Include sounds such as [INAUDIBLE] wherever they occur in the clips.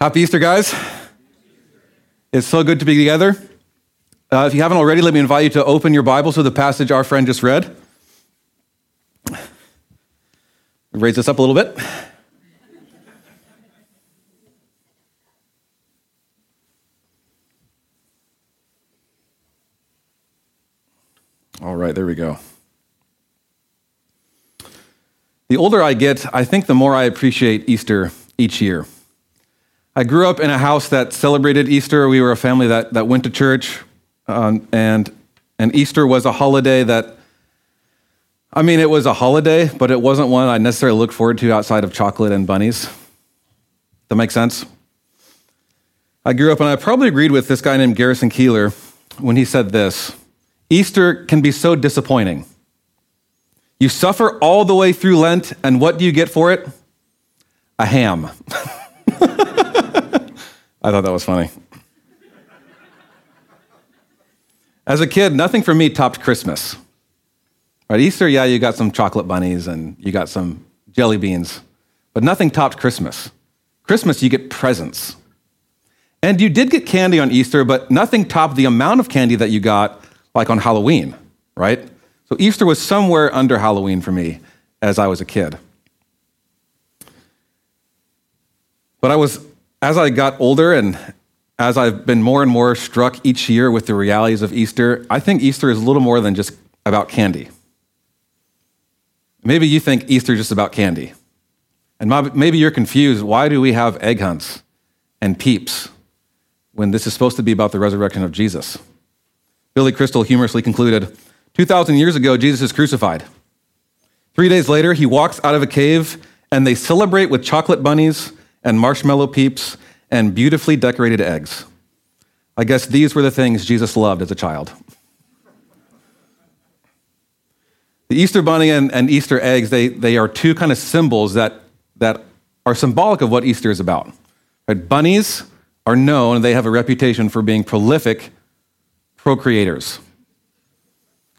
Happy Easter, guys. It's so good to be together. Uh, if you haven't already, let me invite you to open your Bibles to the passage our friend just read. Raise this up a little bit. All right, there we go. The older I get, I think the more I appreciate Easter each year. I grew up in a house that celebrated Easter. We were a family that, that went to church, um, and, and Easter was a holiday that, I mean, it was a holiday, but it wasn't one I necessarily looked forward to outside of chocolate and bunnies. That makes sense? I grew up, and I probably agreed with this guy named Garrison Keillor when he said this Easter can be so disappointing. You suffer all the way through Lent, and what do you get for it? A ham. [LAUGHS] I thought that was funny. As a kid, nothing for me topped Christmas. Right, Easter, yeah, you got some chocolate bunnies and you got some jelly beans, but nothing topped Christmas. Christmas, you get presents. And you did get candy on Easter, but nothing topped the amount of candy that you got, like on Halloween, right? So Easter was somewhere under Halloween for me as I was a kid. But I was as I got older and as I've been more and more struck each year with the realities of Easter, I think Easter is a little more than just about candy. Maybe you think Easter is just about candy. And maybe you're confused. Why do we have egg hunts and peeps when this is supposed to be about the resurrection of Jesus? Billy Crystal humorously concluded 2,000 years ago, Jesus is crucified. Three days later, he walks out of a cave and they celebrate with chocolate bunnies and marshmallow peeps and beautifully decorated eggs. I guess these were the things Jesus loved as a child. The Easter bunny and, and Easter eggs, they, they are two kind of symbols that, that are symbolic of what Easter is about. Right? Bunnies are known, they have a reputation for being prolific procreators.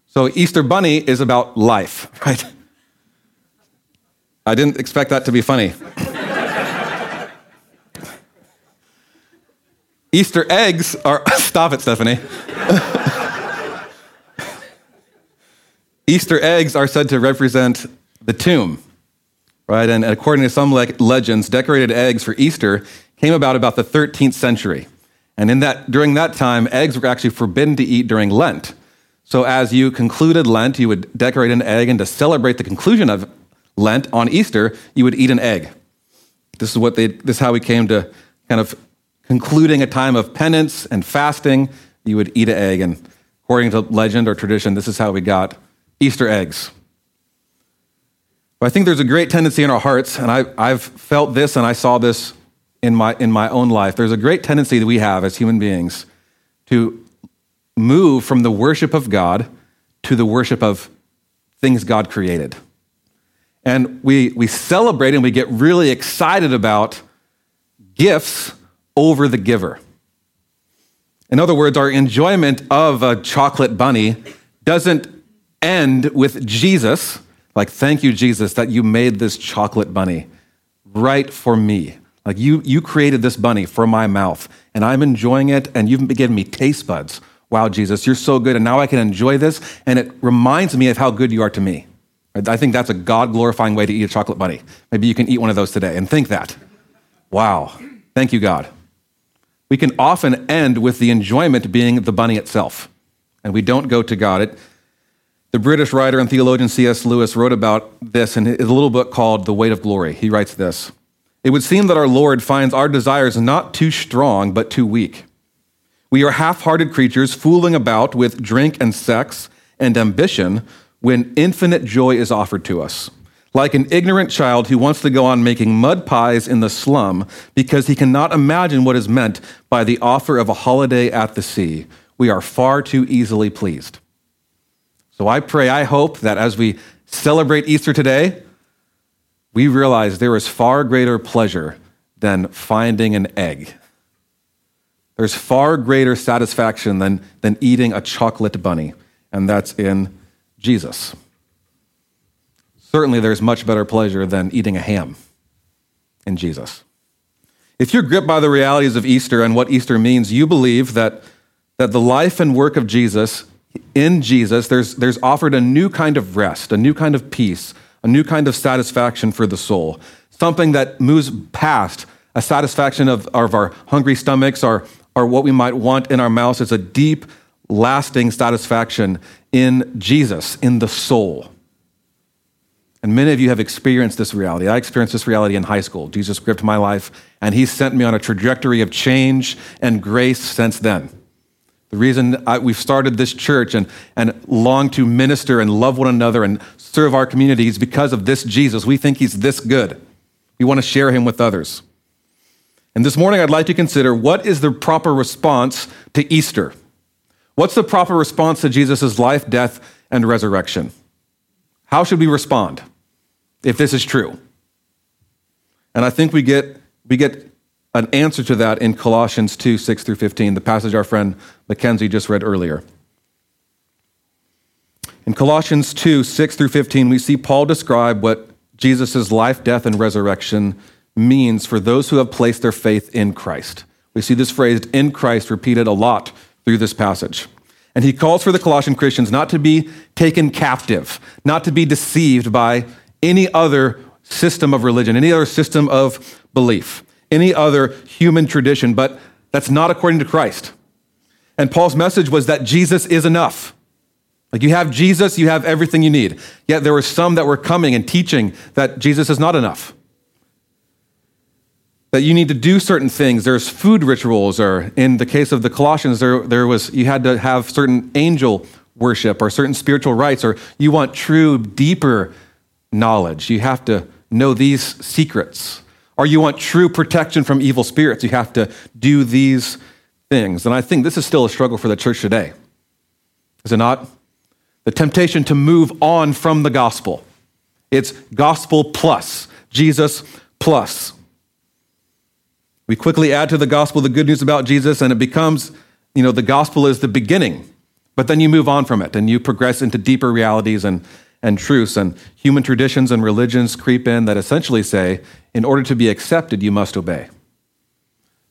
So Easter bunny is about life, [LAUGHS] right? I didn't expect that to be funny. Easter eggs are, [LAUGHS] stop it, Stephanie. Easter eggs are said to represent the tomb, right? And according to some le- legends, decorated eggs for Easter came about about the 13th century. And in that, during that time, eggs were actually forbidden to eat during Lent. So as you concluded Lent, you would decorate an egg, and to celebrate the conclusion of Lent on Easter, you would eat an egg. This is what they, this is how we came to kind of concluding a time of penance and fasting, you would eat an egg. And according to legend or tradition, this is how we got Easter eggs. But I think there's a great tendency in our hearts, and I, I've felt this and I saw this in my, in my own life. There's a great tendency that we have as human beings to move from the worship of God to the worship of things God created. And we, we celebrate and we get really excited about gifts over the giver. In other words, our enjoyment of a chocolate bunny doesn't end with Jesus, like, thank you, Jesus, that you made this chocolate bunny right for me. Like, you, you created this bunny for my mouth, and I'm enjoying it, and you've given me taste buds. Wow, Jesus, you're so good, and now I can enjoy this, and it reminds me of how good you are to me. I think that's a God glorifying way to eat a chocolate bunny. Maybe you can eat one of those today and think that. Wow. Thank you, God we can often end with the enjoyment being the bunny itself, and we don't go to God. It, the British writer and theologian C.S. Lewis wrote about this in a little book called The Weight of Glory. He writes this It would seem that our Lord finds our desires not too strong, but too weak. We are half hearted creatures fooling about with drink and sex and ambition when infinite joy is offered to us like an ignorant child who wants to go on making mud pies in the slum because he cannot imagine what is meant by the offer of a holiday at the sea. We are far too easily pleased. So I pray, I hope that as we celebrate Easter today, we realize there is far greater pleasure than finding an egg. There's far greater satisfaction than, than eating a chocolate bunny, and that's in Jesus. Certainly, there's much better pleasure than eating a ham in Jesus. If you're gripped by the realities of Easter and what Easter means, you believe that, that the life and work of Jesus, in Jesus, there's, there's offered a new kind of rest, a new kind of peace, a new kind of satisfaction for the soul, something that moves past a satisfaction of, of our hungry stomachs or, or what we might want in our mouths. It's a deep, lasting satisfaction in Jesus, in the soul. And many of you have experienced this reality. I experienced this reality in high school. Jesus gripped my life, and He sent me on a trajectory of change and grace since then. The reason I, we've started this church and, and long to minister and love one another and serve our community is because of this Jesus. We think He's this good. We want to share Him with others. And this morning, I'd like to consider what is the proper response to Easter? What's the proper response to Jesus' life, death, and resurrection? How should we respond if this is true? And I think we get, we get an answer to that in Colossians 2 6 through 15, the passage our friend Mackenzie just read earlier. In Colossians 2 6 through 15, we see Paul describe what Jesus' life, death, and resurrection means for those who have placed their faith in Christ. We see this phrase in Christ repeated a lot through this passage. And he calls for the Colossian Christians not to be taken captive, not to be deceived by any other system of religion, any other system of belief, any other human tradition, but that's not according to Christ. And Paul's message was that Jesus is enough. Like you have Jesus, you have everything you need. Yet there were some that were coming and teaching that Jesus is not enough that you need to do certain things. There's food rituals, or in the case of the Colossians, there, there was you had to have certain angel worship or certain spiritual rites, or you want true, deeper knowledge. You have to know these secrets. Or you want true protection from evil spirits. You have to do these things. And I think this is still a struggle for the church today. Is it not? The temptation to move on from the gospel. It's gospel plus, Jesus plus. We quickly add to the gospel the good news about Jesus, and it becomes, you know, the gospel is the beginning. But then you move on from it and you progress into deeper realities and, and truths. And human traditions and religions creep in that essentially say, in order to be accepted, you must obey.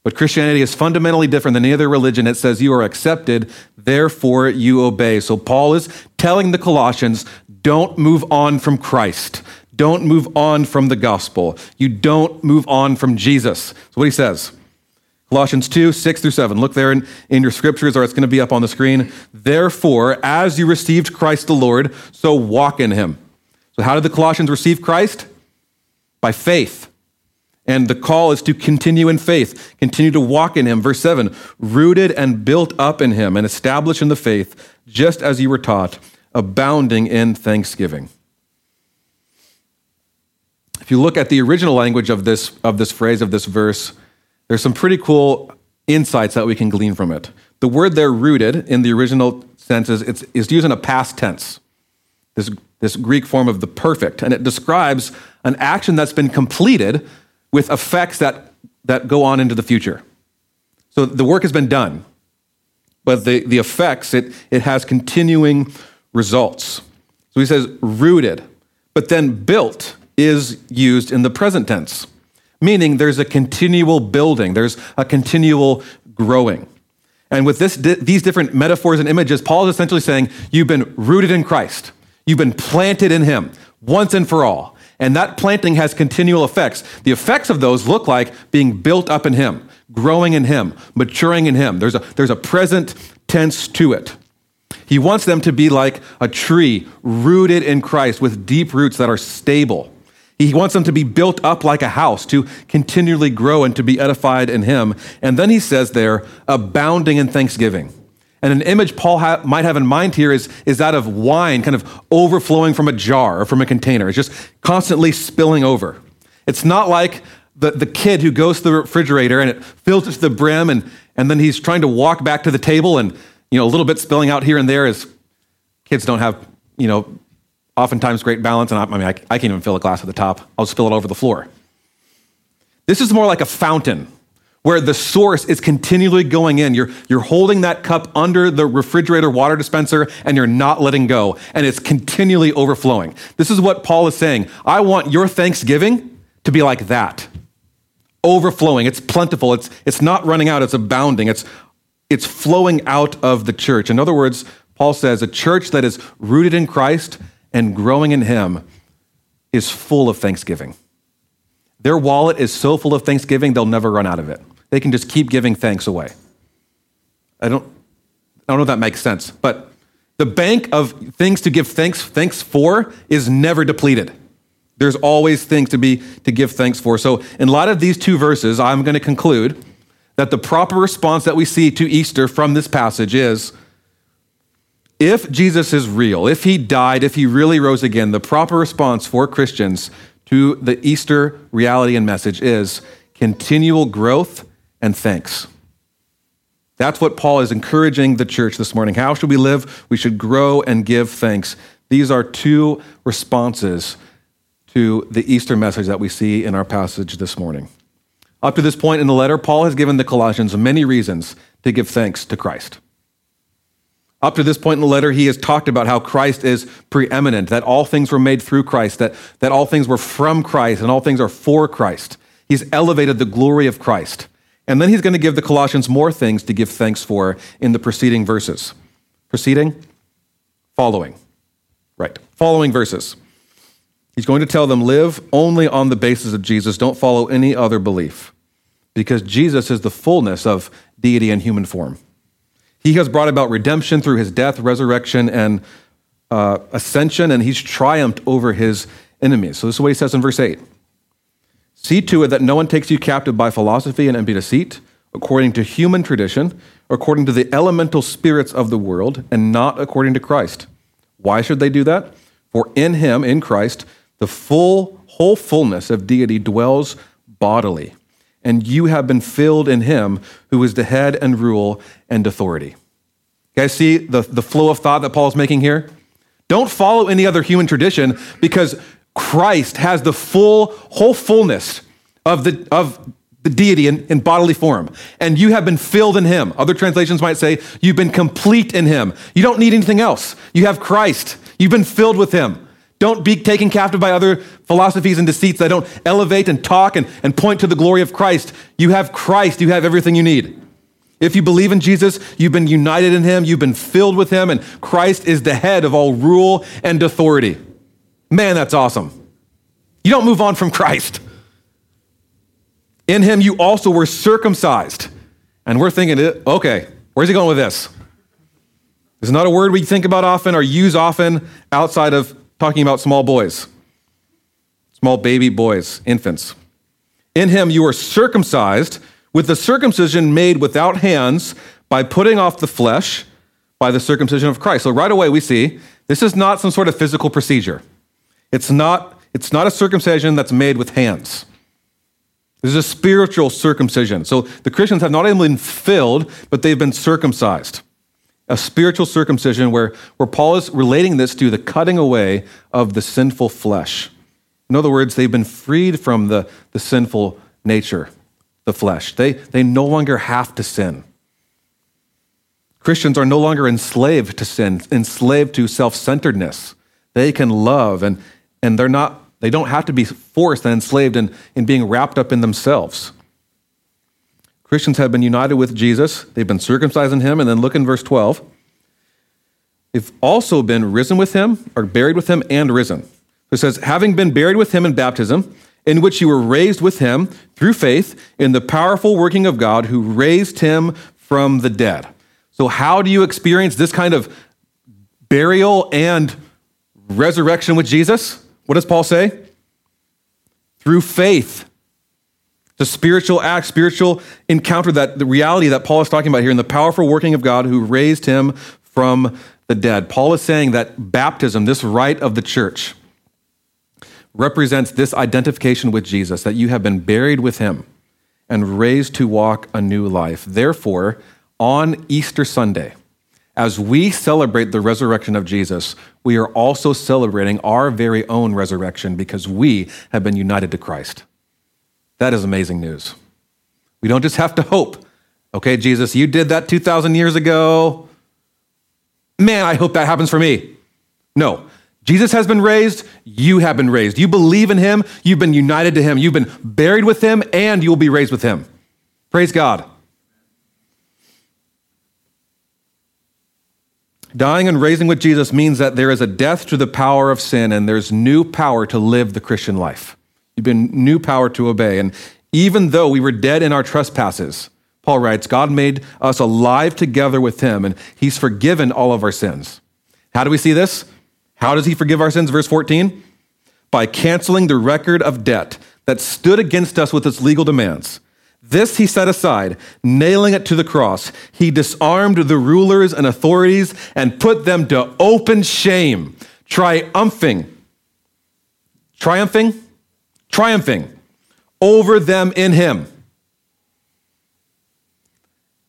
But Christianity is fundamentally different than any other religion. It says you are accepted, therefore you obey. So Paul is telling the Colossians don't move on from Christ don't move on from the gospel. You don't move on from Jesus. That's what he says. Colossians 2, 6 through 7. Look there in, in your scriptures, or it's going to be up on the screen. Therefore, as you received Christ the Lord, so walk in him. So, how did the Colossians receive Christ? By faith. And the call is to continue in faith, continue to walk in him. Verse 7 rooted and built up in him and established in the faith, just as you were taught, abounding in thanksgiving. If you look at the original language of this, of this phrase, of this verse, there's some pretty cool insights that we can glean from it. The word there, rooted, in the original sense, is, it's, is used in a past tense, this, this Greek form of the perfect, and it describes an action that's been completed with effects that, that go on into the future. So the work has been done, but the, the effects, it, it has continuing results. So he says rooted, but then built is used in the present tense, meaning there's a continual building, there's a continual growing. And with this, these different metaphors and images, Paul is essentially saying, You've been rooted in Christ, you've been planted in Him once and for all. And that planting has continual effects. The effects of those look like being built up in Him, growing in Him, maturing in Him. There's a, there's a present tense to it. He wants them to be like a tree rooted in Christ with deep roots that are stable. He wants them to be built up like a house, to continually grow and to be edified in Him. And then he says there, abounding in thanksgiving. And an image Paul ha- might have in mind here is, is that of wine kind of overflowing from a jar or from a container. It's just constantly spilling over. It's not like the, the kid who goes to the refrigerator and it fills it to the brim and, and then he's trying to walk back to the table and you know a little bit spilling out here and there as kids don't have you know oftentimes great balance, and I, I mean, I, I can't even fill a glass at the top. I'll spill it over the floor. This is more like a fountain where the source is continually going in. You're, you're holding that cup under the refrigerator water dispenser and you're not letting go, and it's continually overflowing. This is what Paul is saying. I want your thanksgiving to be like that. overflowing, it's plentiful, it's, it's not running out, it's abounding, it's, it's flowing out of the church. In other words, Paul says a church that is rooted in Christ and growing in Him is full of thanksgiving. Their wallet is so full of thanksgiving, they'll never run out of it. They can just keep giving thanks away. I don't, I don't know if that makes sense, but the bank of things to give thanks, thanks for is never depleted. There's always things to be to give thanks for. So, in light of these two verses, I'm going to conclude that the proper response that we see to Easter from this passage is if Jesus is real, if he died, if he really rose again, the proper response for Christians to the Easter reality and message is continual growth and thanks. That's what Paul is encouraging the church this morning. How should we live? We should grow and give thanks. These are two responses to the Easter message that we see in our passage this morning. Up to this point in the letter, Paul has given the Colossians many reasons to give thanks to Christ. Up to this point in the letter, he has talked about how Christ is preeminent, that all things were made through Christ, that, that all things were from Christ, and all things are for Christ. He's elevated the glory of Christ. And then he's going to give the Colossians more things to give thanks for in the preceding verses. Preceding? Following. Right. Following verses. He's going to tell them live only on the basis of Jesus, don't follow any other belief, because Jesus is the fullness of deity in human form. He has brought about redemption through his death, resurrection, and uh, ascension, and he's triumphed over his enemies. So, this is what he says in verse 8 See to it that no one takes you captive by philosophy and empty deceit, according to human tradition, according to the elemental spirits of the world, and not according to Christ. Why should they do that? For in him, in Christ, the full, whole fullness of deity dwells bodily, and you have been filled in him who is the head and rule and authority. You guys see the, the flow of thought that Paul is making here? Don't follow any other human tradition because Christ has the full, whole fullness of the, of the deity in, in, bodily form. And you have been filled in him. Other translations might say, you've been complete in him. You don't need anything else. You have Christ. You've been filled with him. Don't be taken captive by other philosophies and deceits that don't elevate and talk and, and point to the glory of Christ. You have Christ. You have everything you need. If you believe in Jesus, you've been united in him, you've been filled with him, and Christ is the head of all rule and authority. Man, that's awesome. You don't move on from Christ. In him, you also were circumcised. And we're thinking, uh, okay, where's he going with this? It's not a word we think about often or use often outside of talking about small boys, small baby boys, infants. In him, you were circumcised with the circumcision made without hands by putting off the flesh by the circumcision of Christ. So right away, we see this is not some sort of physical procedure. It's not, it's not a circumcision that's made with hands. This is a spiritual circumcision. So the Christians have not only been filled, but they've been circumcised. A spiritual circumcision where, where Paul is relating this to the cutting away of the sinful flesh. In other words, they've been freed from the, the sinful nature, the flesh. They, they no longer have to sin. Christians are no longer enslaved to sin, enslaved to self centeredness. They can love and, and they're not, they don't have to be forced and enslaved in, in being wrapped up in themselves. Christians have been united with Jesus, they've been circumcised in him, and then look in verse 12. They've also been risen with him, or buried with him, and risen. It says, having been buried with him in baptism, in which you were raised with him through faith in the powerful working of God who raised him from the dead. So, how do you experience this kind of burial and resurrection with Jesus? What does Paul say? Through faith. The spiritual act, spiritual encounter, that the reality that Paul is talking about here, in the powerful working of God who raised him from the dead. Paul is saying that baptism, this rite of the church, represents this identification with Jesus, that you have been buried with him and raised to walk a new life. Therefore, on Easter Sunday, as we celebrate the resurrection of Jesus, we are also celebrating our very own resurrection because we have been united to Christ. That is amazing news. We don't just have to hope. Okay, Jesus, you did that 2,000 years ago. Man, I hope that happens for me. No, Jesus has been raised, you have been raised. You believe in him, you've been united to him, you've been buried with him, and you will be raised with him. Praise God. Dying and raising with Jesus means that there is a death to the power of sin and there's new power to live the Christian life. You've been new power to obey. And even though we were dead in our trespasses, Paul writes, God made us alive together with him and he's forgiven all of our sins. How do we see this? How does he forgive our sins? Verse 14 by canceling the record of debt that stood against us with its legal demands. This he set aside, nailing it to the cross. He disarmed the rulers and authorities and put them to open shame, triumphing, triumphing, triumphing over them in him.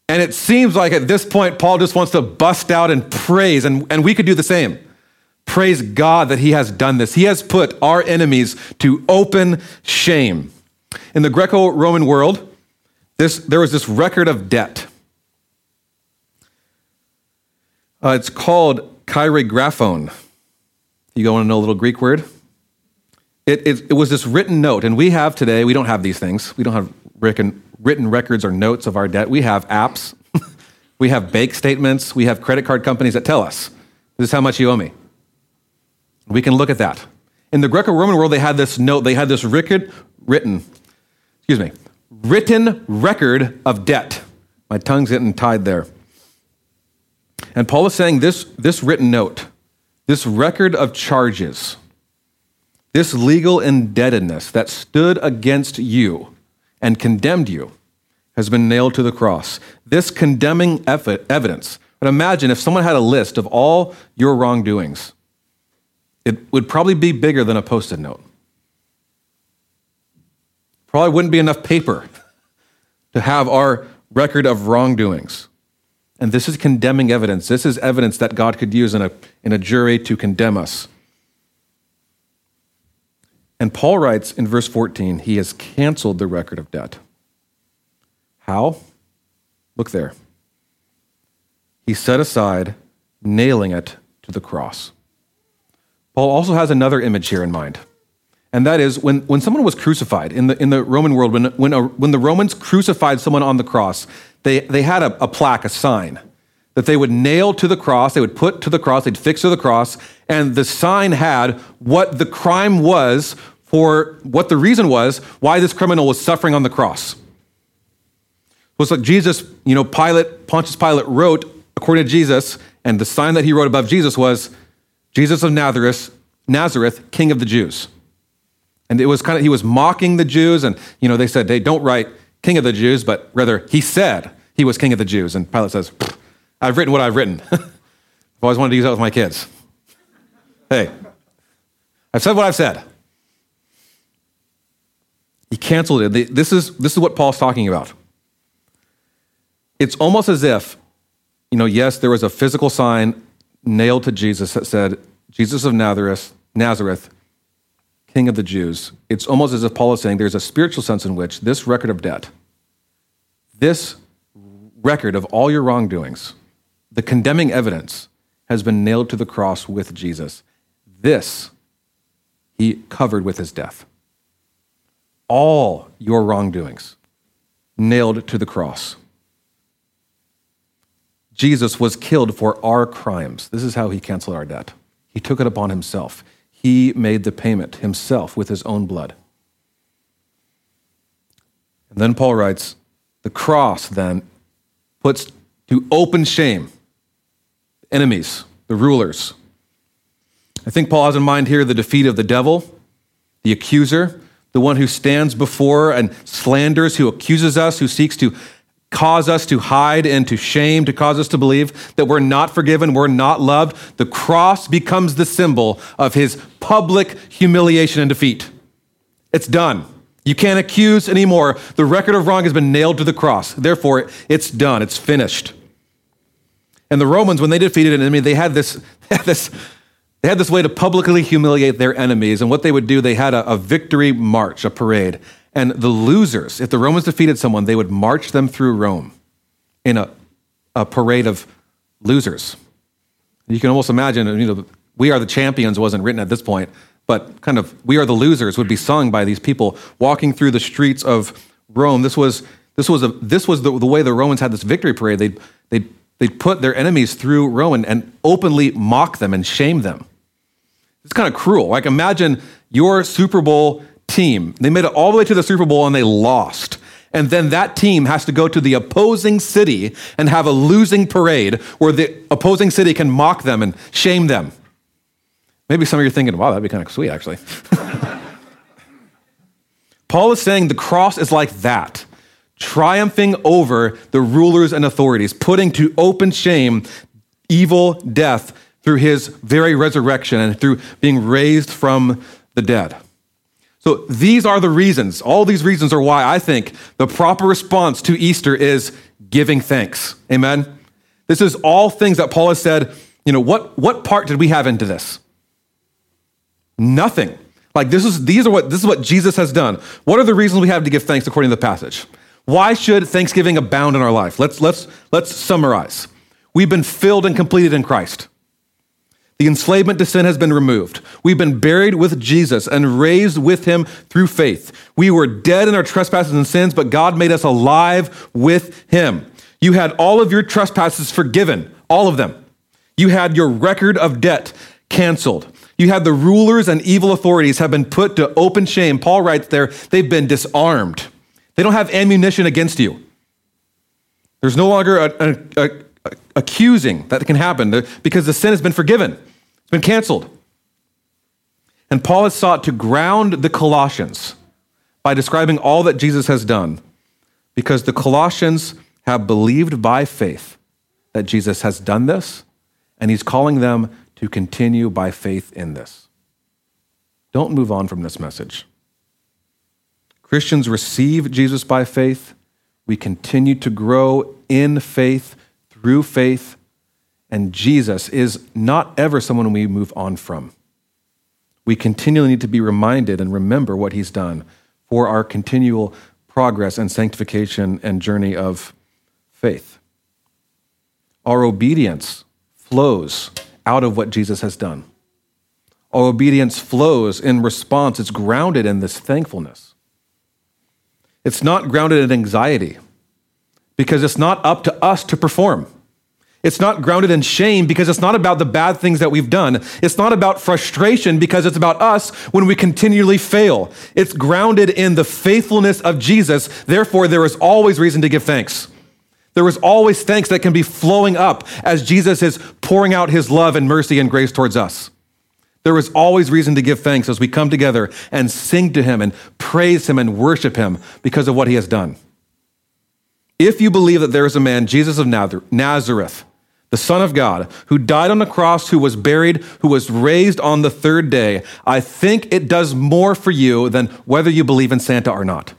And it seems like at this point, Paul just wants to bust out and praise, and, and we could do the same. Praise God that He has done this. He has put our enemies to open shame. In the Greco Roman world, this, there was this record of debt. Uh, it's called cheirographon. You want to know a little Greek word? It, it, it, was this written note, and we have today, we don't have these things. We don't have written, written records or notes of our debt. We have apps, [LAUGHS] we have bank statements, we have credit card companies that tell us this is how much you owe me. We can look at that. In the Greco Roman world, they had this note, they had this written, written, excuse me, written record of debt. My tongue's getting tied there. And Paul is saying this, this written note, this record of charges, this legal indebtedness that stood against you and condemned you has been nailed to the cross. This condemning evidence. But imagine if someone had a list of all your wrongdoings it would probably be bigger than a post it note. Probably wouldn't be enough paper to have our record of wrongdoings. And this is condemning evidence. This is evidence that God could use in a, in a jury to condemn us. And Paul writes in verse 14, he has canceled the record of debt. How? Look there. He set aside, nailing it to the cross. Paul also has another image here in mind. And that is when, when someone was crucified in the, in the Roman world, when, when, a, when the Romans crucified someone on the cross, they, they had a, a plaque, a sign that they would nail to the cross, they would put to the cross, they'd fix to the cross, and the sign had what the crime was for what the reason was why this criminal was suffering on the cross. It was like Jesus, you know, Pilate, Pontius Pilate wrote, according to Jesus, and the sign that he wrote above Jesus was, Jesus of Nazareth, Nazareth, King of the Jews. And it was kind of, he was mocking the Jews, and, you know, they said, they don't write King of the Jews, but rather, he said he was King of the Jews. And Pilate says, I've written what I've written. [LAUGHS] I've always wanted to use that with my kids. Hey, I've said what I've said. He canceled it. This is, this is what Paul's talking about. It's almost as if, you know, yes, there was a physical sign nailed to Jesus that said, Jesus of Nazareth, Nazareth, King of the Jews. It's almost as if Paul is saying there's a spiritual sense in which this record of debt, this record of all your wrongdoings, the condemning evidence, has been nailed to the cross with Jesus. This he covered with his death. All your wrongdoings nailed to the cross. Jesus was killed for our crimes. This is how he canceled our debt. He took it upon himself. He made the payment himself with his own blood. And then Paul writes the cross then puts to open shame enemies, the rulers. I think Paul has in mind here the defeat of the devil, the accuser, the one who stands before and slanders, who accuses us, who seeks to cause us to hide and to shame, to cause us to believe that we're not forgiven, we're not loved. The cross becomes the symbol of his public humiliation and defeat. It's done. You can't accuse anymore. The record of wrong has been nailed to the cross. Therefore, it's done. It's finished. And the Romans, when they defeated an enemy, they had this, they [LAUGHS] had this, they had this way to publicly humiliate their enemies. And what they would do, they had a, a victory march, a parade. And the losers, if the Romans defeated someone, they would march them through Rome in a, a parade of losers. You can almost imagine, you know, We Are the Champions wasn't written at this point, but kind of We Are the Losers would be sung by these people walking through the streets of Rome. This was, this was, a, this was the, the way the Romans had this victory parade. They'd, they'd, they'd put their enemies through Rome and, and openly mock them and shame them. It's kind of cruel. Like imagine your Super Bowl team. They made it all the way to the Super Bowl and they lost. And then that team has to go to the opposing city and have a losing parade where the opposing city can mock them and shame them. Maybe some of you are thinking, wow, that'd be kind of sweet, actually. [LAUGHS] Paul is saying the cross is like that, triumphing over the rulers and authorities, putting to open shame evil death through his very resurrection and through being raised from the dead. So these are the reasons. All these reasons are why I think the proper response to Easter is giving thanks. Amen. This is all things that Paul has said, you know, what what part did we have into this? Nothing. Like this is these are what this is what Jesus has done. What are the reasons we have to give thanks according to the passage? Why should thanksgiving abound in our life? Let's let's let's summarize. We've been filled and completed in Christ. The enslavement to sin has been removed. We've been buried with Jesus and raised with him through faith. We were dead in our trespasses and sins, but God made us alive with him. You had all of your trespasses forgiven, all of them. You had your record of debt canceled. You had the rulers and evil authorities have been put to open shame. Paul writes there, they've been disarmed. They don't have ammunition against you. There's no longer a, accusing that can happen because the sin has been forgiven. It's been canceled. And Paul has sought to ground the Colossians by describing all that Jesus has done because the Colossians have believed by faith that Jesus has done this, and he's calling them to continue by faith in this. Don't move on from this message. Christians receive Jesus by faith. We continue to grow in faith, through faith, and Jesus is not ever someone we move on from. We continually need to be reminded and remember what he's done for our continual progress and sanctification and journey of faith. Our obedience flows out of what Jesus has done. Our obedience flows in response, it's grounded in this thankfulness. It's not grounded in anxiety because it's not up to us to perform. It's not grounded in shame because it's not about the bad things that we've done. It's not about frustration because it's about us when we continually fail. It's grounded in the faithfulness of Jesus. Therefore, there is always reason to give thanks. There is always thanks that can be flowing up as Jesus is pouring out his love and mercy and grace towards us. There is always reason to give thanks as we come together and sing to him and praise him and worship him because of what he has done. If you believe that there is a man, Jesus of Nazareth, the Son of God, who died on the cross, who was buried, who was raised on the third day, I think it does more for you than whether you believe in Santa or not.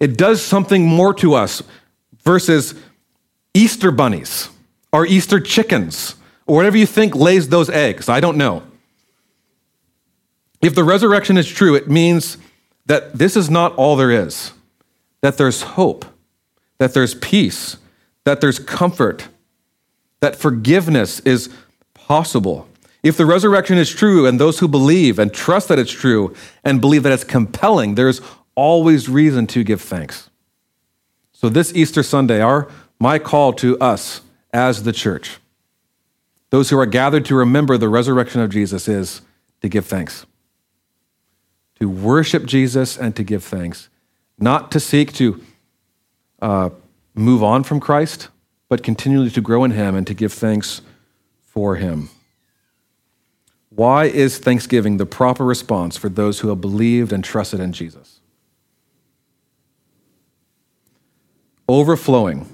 It does something more to us versus Easter bunnies or Easter chickens or whatever you think lays those eggs. I don't know. If the resurrection is true, it means that this is not all there is, that there's hope, that there's peace that there's comfort, that forgiveness is possible. If the resurrection is true, and those who believe and trust that it's true and believe that it's compelling, there's always reason to give thanks. So, this Easter Sunday, our, my call to us as the church, those who are gathered to remember the resurrection of Jesus, is to give thanks. To worship Jesus and to give thanks, not to seek to uh, move on from Christ, but continually to grow in Him and to give thanks for Him. Why is thanksgiving the proper response for those who have believed and trusted in Jesus? Overflowing.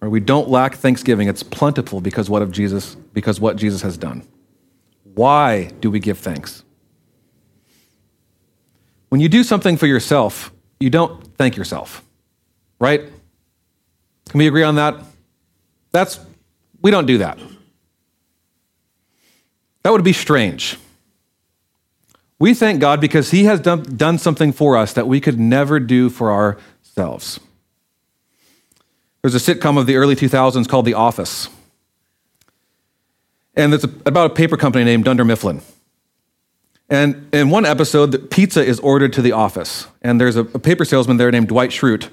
Or we don't lack thanksgiving, it's plentiful because what of Jesus, because what Jesus has done. Why do we give thanks? When you do something for yourself, you don't thank yourself, right? Can we agree on that? That's, we don't do that. That would be strange. We thank God because He has done, done something for us that we could never do for ourselves. There's a sitcom of the early 2000s called The Office. And it's about a paper company named Dunder Mifflin. And in one episode, pizza is ordered to the office. And there's a, paper salesman there named Dwight Schrute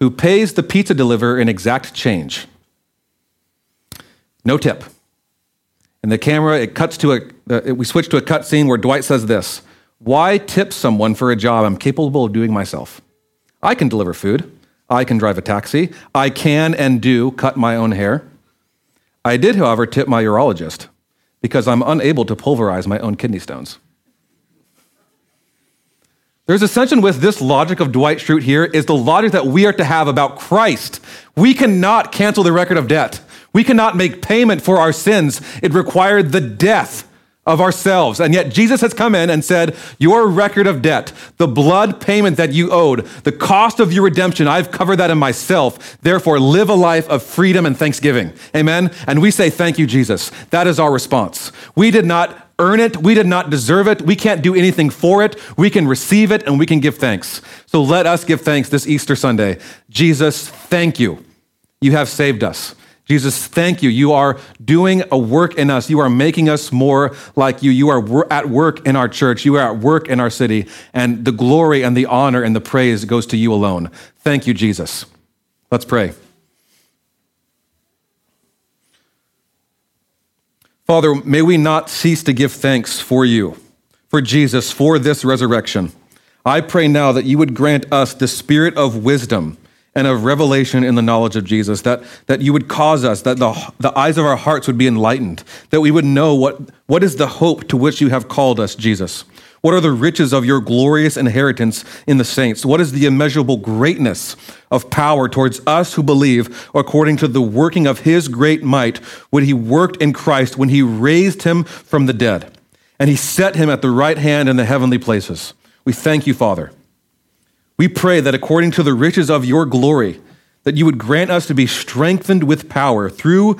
who pays the pizza deliverer in exact change. No tip. And the camera, it cuts to a, uh, we switch to a cut scene where Dwight says this Why tip someone for a job I'm capable of doing myself? I can deliver food. I can drive a taxi. I can and do cut my own hair. I did, however, tip my urologist because I'm unable to pulverize my own kidney stones. There's a tension with this logic of Dwight Schrute here is the logic that we are to have about Christ. We cannot cancel the record of debt. We cannot make payment for our sins. It required the death of ourselves. And yet Jesus has come in and said, Your record of debt, the blood payment that you owed, the cost of your redemption, I've covered that in myself. Therefore, live a life of freedom and thanksgiving. Amen. And we say, Thank you, Jesus. That is our response. We did not earn it. We did not deserve it. We can't do anything for it. We can receive it and we can give thanks. So let us give thanks this Easter Sunday. Jesus, thank you. You have saved us. Jesus, thank you. You are doing a work in us. You are making us more like you. You are at work in our church. You are at work in our city. And the glory and the honor and the praise goes to you alone. Thank you, Jesus. Let's pray. Father, may we not cease to give thanks for you, for Jesus, for this resurrection. I pray now that you would grant us the spirit of wisdom and of revelation in the knowledge of Jesus, that, that you would cause us, that the, the eyes of our hearts would be enlightened, that we would know what, what is the hope to which you have called us, Jesus. What are the riches of your glorious inheritance in the saints? What is the immeasurable greatness of power towards us who believe according to the working of his great might when he worked in Christ, when he raised him from the dead, and he set him at the right hand in the heavenly places? We thank you, Father. We pray that according to the riches of your glory, that you would grant us to be strengthened with power through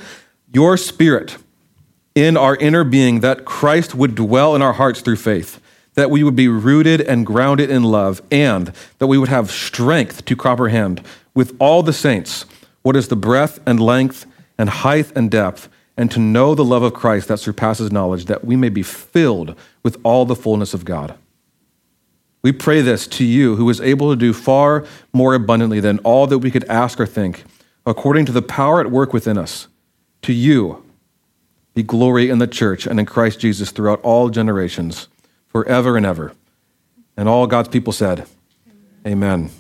your Spirit in our inner being, that Christ would dwell in our hearts through faith, that we would be rooted and grounded in love, and that we would have strength to comprehend with all the saints what is the breadth and length and height and depth, and to know the love of Christ that surpasses knowledge, that we may be filled with all the fullness of God. We pray this to you, who is able to do far more abundantly than all that we could ask or think, according to the power at work within us. To you be glory in the church and in Christ Jesus throughout all generations, forever and ever. And all God's people said, Amen. Amen.